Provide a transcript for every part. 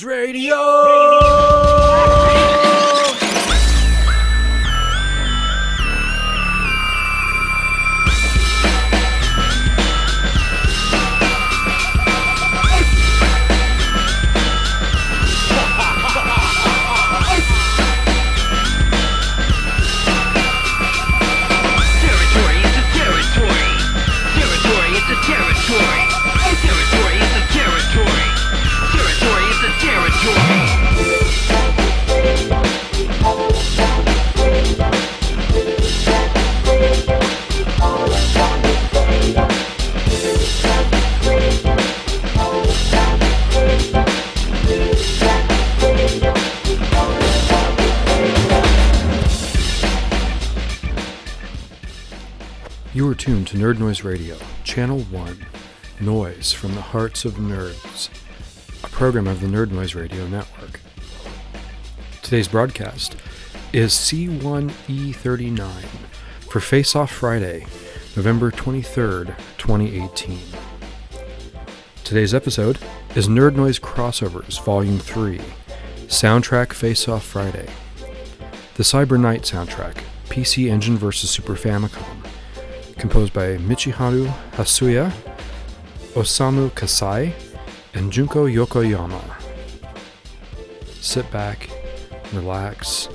Radio. From the Hearts of Nerds, a program of the Nerd Noise Radio Network. Today's broadcast is C1E39 for Face Off Friday, November 23rd, 2018. Today's episode is Nerd Noise Crossovers Volume 3, Soundtrack Face Off Friday. The Cyber Knight soundtrack, PC Engine vs. Super Famicom composed by Michiharu Hasuya, Osamu Kasai, and Junko Yokoyama. Sit back, relax,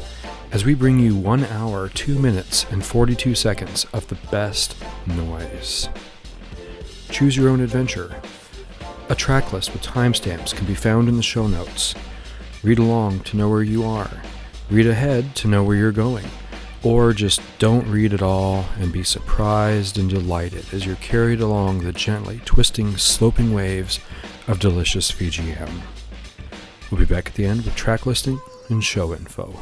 as we bring you 1 hour, 2 minutes, and 42 seconds of the best noise. Choose your own adventure. A track list with timestamps can be found in the show notes. Read along to know where you are. Read ahead to know where you're going. Or just don't read at all and be surprised and delighted as you're carried along the gently twisting, sloping waves of delicious VGM. We'll be back at the end with track listing and show info.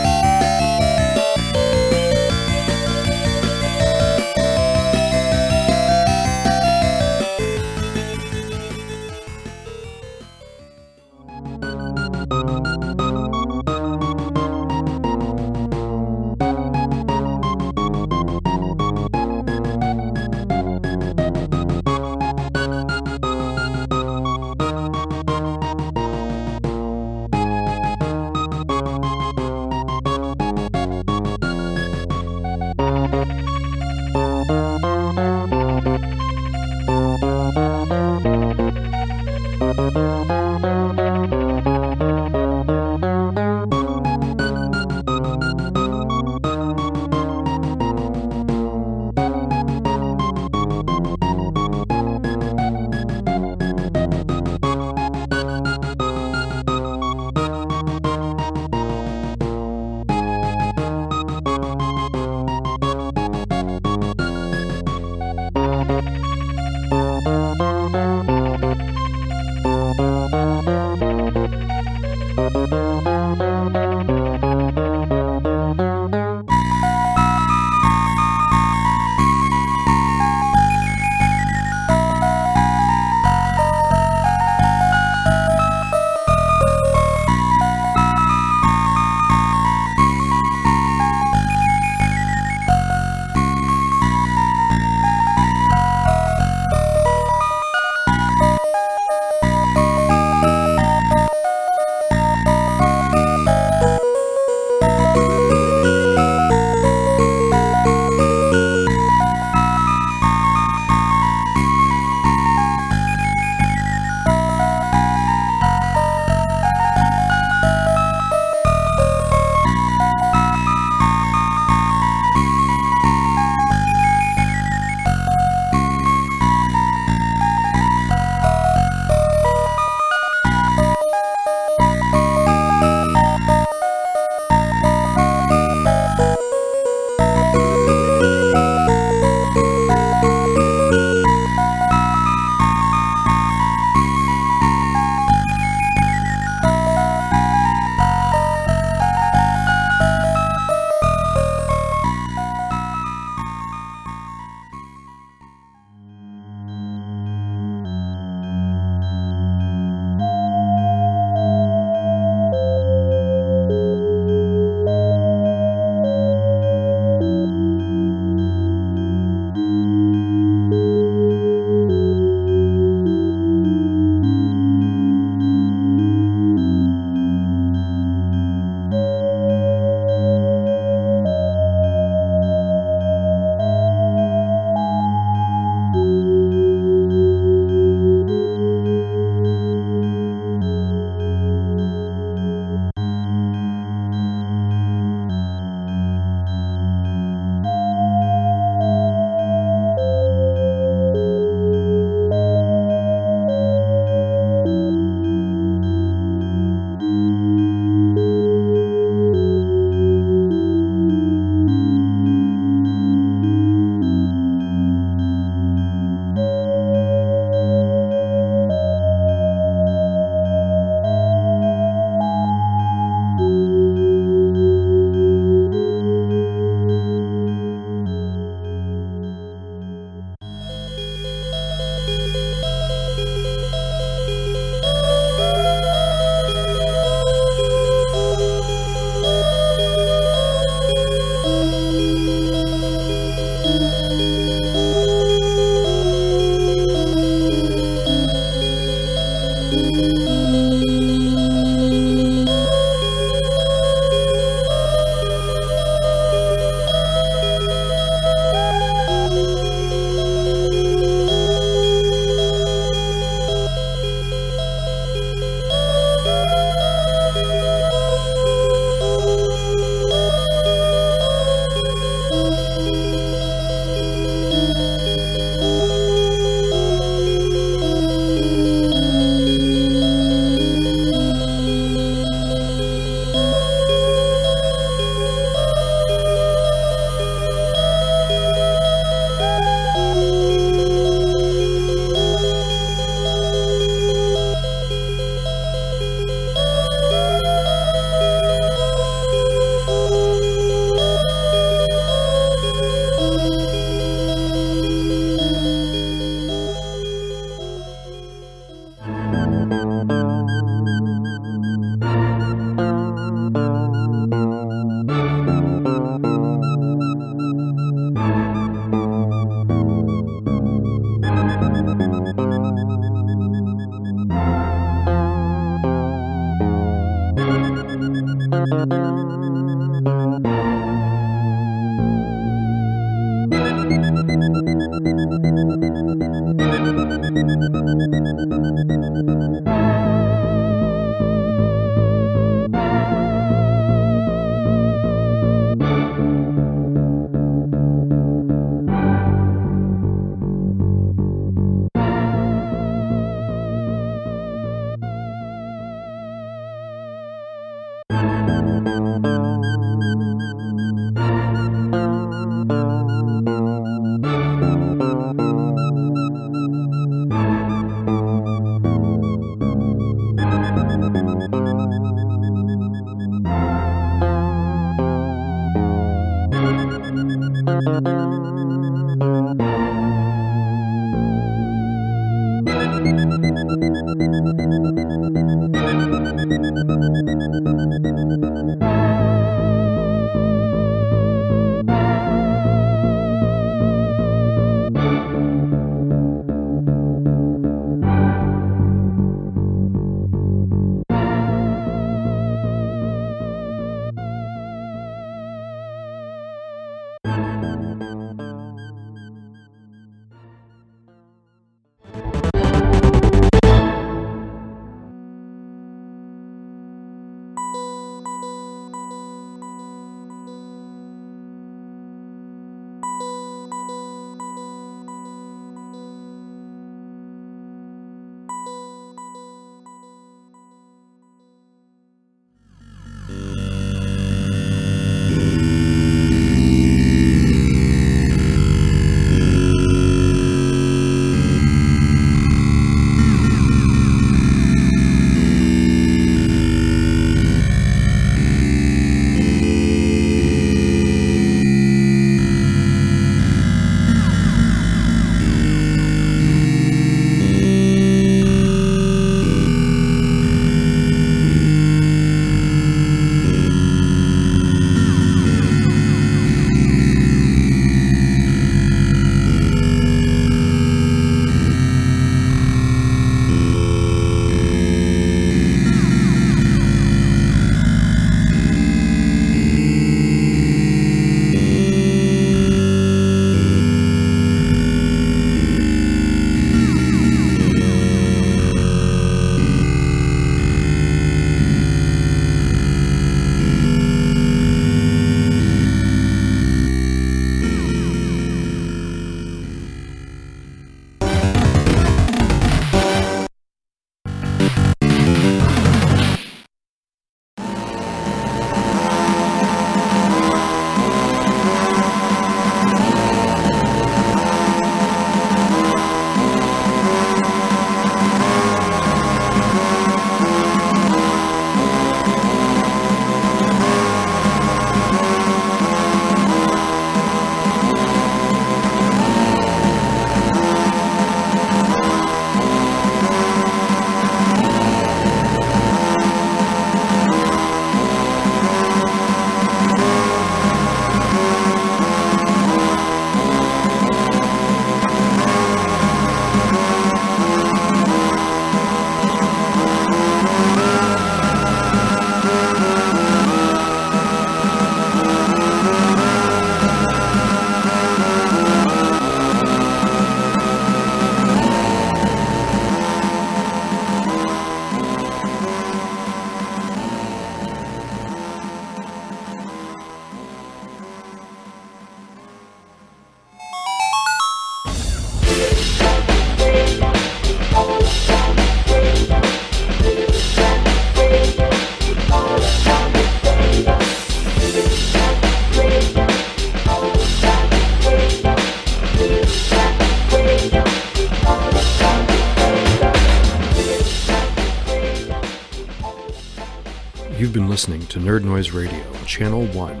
Listening to Nerd Noise Radio, Channel 1,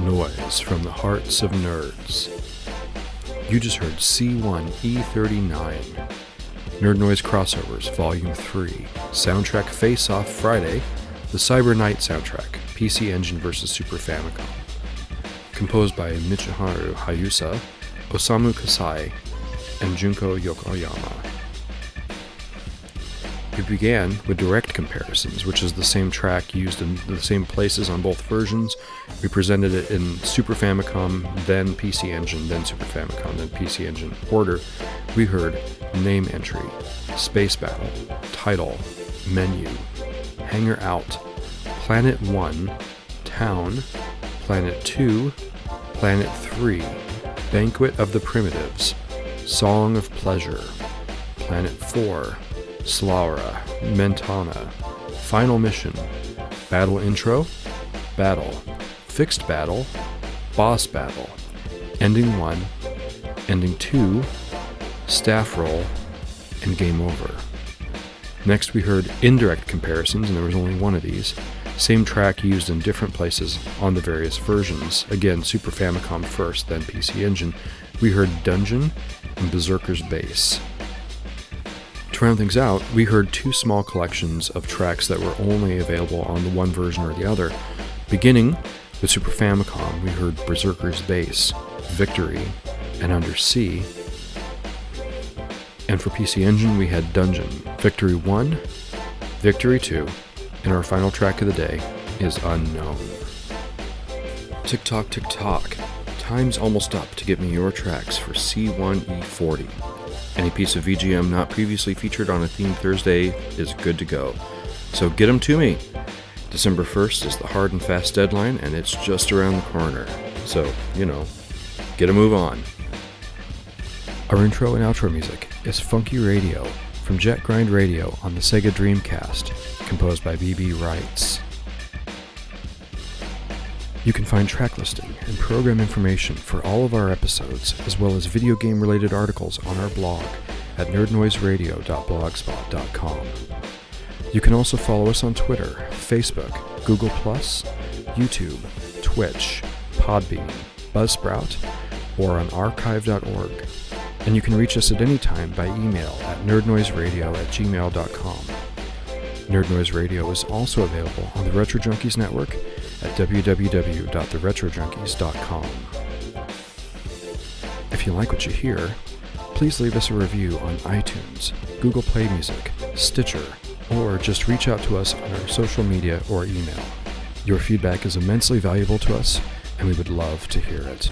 Noise from the Hearts of Nerds. You just heard C1E39, Nerd Noise Crossovers, Volume 3, Soundtrack Face Off Friday, the Cyber Knight soundtrack, PC Engine vs. Super Famicom. Composed by Michiharu Hayusa, Osamu Kasai, and Junko Yokoyama. We began with direct Comparisons, which is the same track used in the same places on both versions. We presented it in Super Famicom, then PC Engine, then Super Famicom, then PC Engine order. We heard Name Entry, Space Battle, Title, Menu, Hangar Out, Planet 1, Town, Planet 2, Planet 3, Banquet of the Primitives, Song of Pleasure, Planet 4, Slaura, Mentana, Final Mission, Battle Intro, Battle, Fixed Battle, Boss Battle, Ending 1, Ending 2, Staff Roll, and Game Over. Next, we heard indirect comparisons, and there was only one of these. Same track used in different places on the various versions. Again, Super Famicom first, then PC Engine. We heard Dungeon and Berserker's Base. To round things out, we heard two small collections of tracks that were only available on the one version or the other. Beginning with Super Famicom, we heard Berserker's Base, Victory, and Under Sea. And for PC Engine, we had Dungeon, Victory 1, Victory 2, and our final track of the day is Unknown. Tick tock, tick tock. Time's almost up to get me your tracks for C1E40. Any piece of VGM not previously featured on a theme Thursday is good to go. So get them to me. December 1st is the hard and fast deadline, and it's just around the corner. So, you know, get a move on. Our intro and outro music is Funky Radio from Jet Grind Radio on the Sega Dreamcast, composed by BB Rights. You can find track listing and program information for all of our episodes, as well as video game related articles on our blog at nerdnoiseradio.blogspot.com. You can also follow us on Twitter, Facebook, Google, YouTube, Twitch, Podbean, Buzzsprout, or on archive.org. And you can reach us at any time by email at nerdnoiseradio at gmail.com. Nerd Noise Radio is also available on the Retro Junkies Network at www.theretrojunkies.com. If you like what you hear, please leave us a review on iTunes, Google Play Music, Stitcher, or just reach out to us on our social media or email. Your feedback is immensely valuable to us, and we would love to hear it.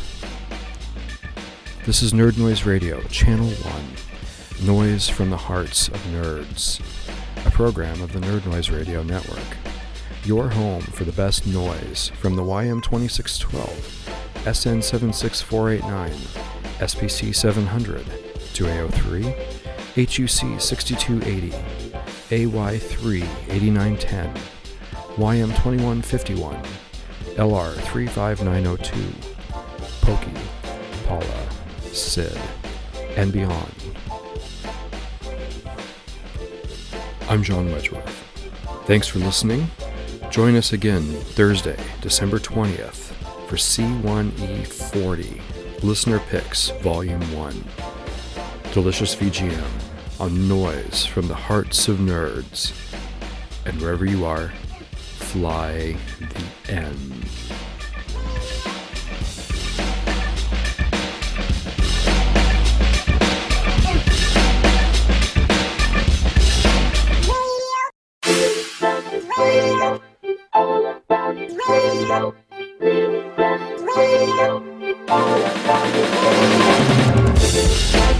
This is Nerd Noise Radio, Channel 1, Noise from the Hearts of Nerds, a program of the Nerd Noise Radio Network. Your home for the best noise from the YM2612, SN76489, SPC 700, 2A03, HUC 6280, AY3 8910, YM2151, LR 35902, Pokey, Paula, Sid, and beyond. I'm John Wedgeworth. Thanks for listening. Join us again Thursday, December 20th for C1E40 Listener Picks Volume 1. Delicious VGM on noise from the hearts of nerds. And wherever you are, fly the end. Thank you.